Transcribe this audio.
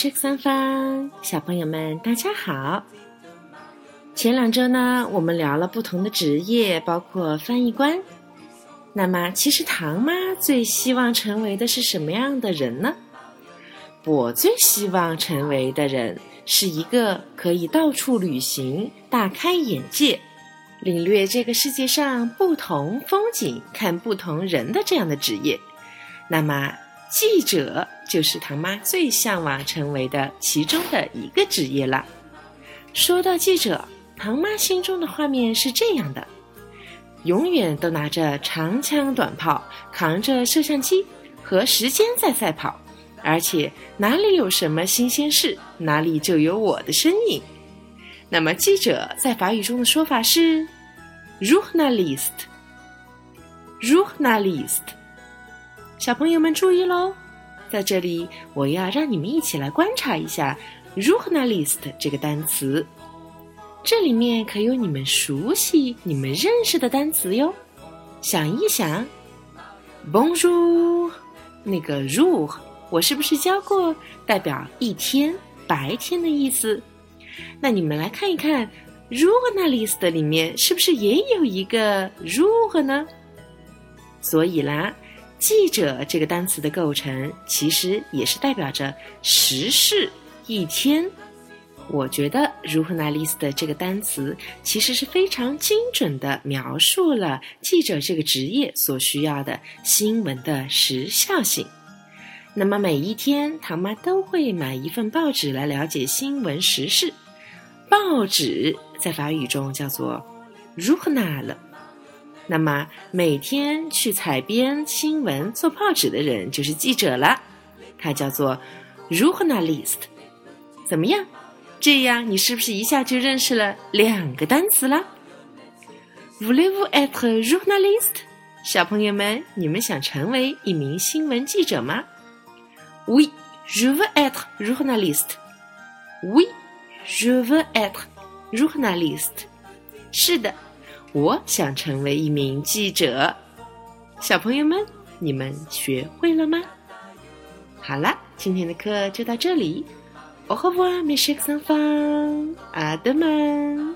是三方小朋友们，大家好。前两周呢，我们聊了不同的职业，包括翻译官。那么，其实唐妈最希望成为的是什么样的人呢？我最希望成为的人是一个可以到处旅行、大开眼界、领略这个世界上不同风景、看不同人的这样的职业。那么，记者就是唐妈最向往成为的其中的一个职业了。说到记者，唐妈心中的画面是这样的：永远都拿着长枪短炮，扛着摄像机，和时间在赛跑，而且哪里有什么新鲜事，哪里就有我的身影。那么，记者在法语中的说法是 “journalist”，“journalist”。小朋友们注意喽，在这里我要让你们一起来观察一下 “journalist” 这个单词，这里面可有你们熟悉、你们认识的单词哟。想一想，Bonjour，那个 “jour” 我是不是教过，代表一天、白天的意思？那你们来看一看 “journalist” 里面是不是也有一个 “jour” 呢？所以啦。记者这个单词的构成，其实也是代表着时事一天。我觉得 “journalist” 这个单词其实是非常精准的描述了记者这个职业所需要的新闻的时效性。那么每一天，唐妈都会买一份报纸来了解新闻时事。报纸在法语中叫做 “journal”。那么每天去采编新闻、做报纸的人就是记者了，他叫做 journalist。怎么样？这样你是不是一下就认识了两个单词了？Voulez-vous être journalist？小朋友们，你们想成为一名新闻记者吗？Oui，je veux être journaliste。Oui，je veux être journaliste。是的。我想成为一名记者，小朋友们，你们学会了吗？好了，今天的课就到这里。Au revoir, mes chers enfants. À demain.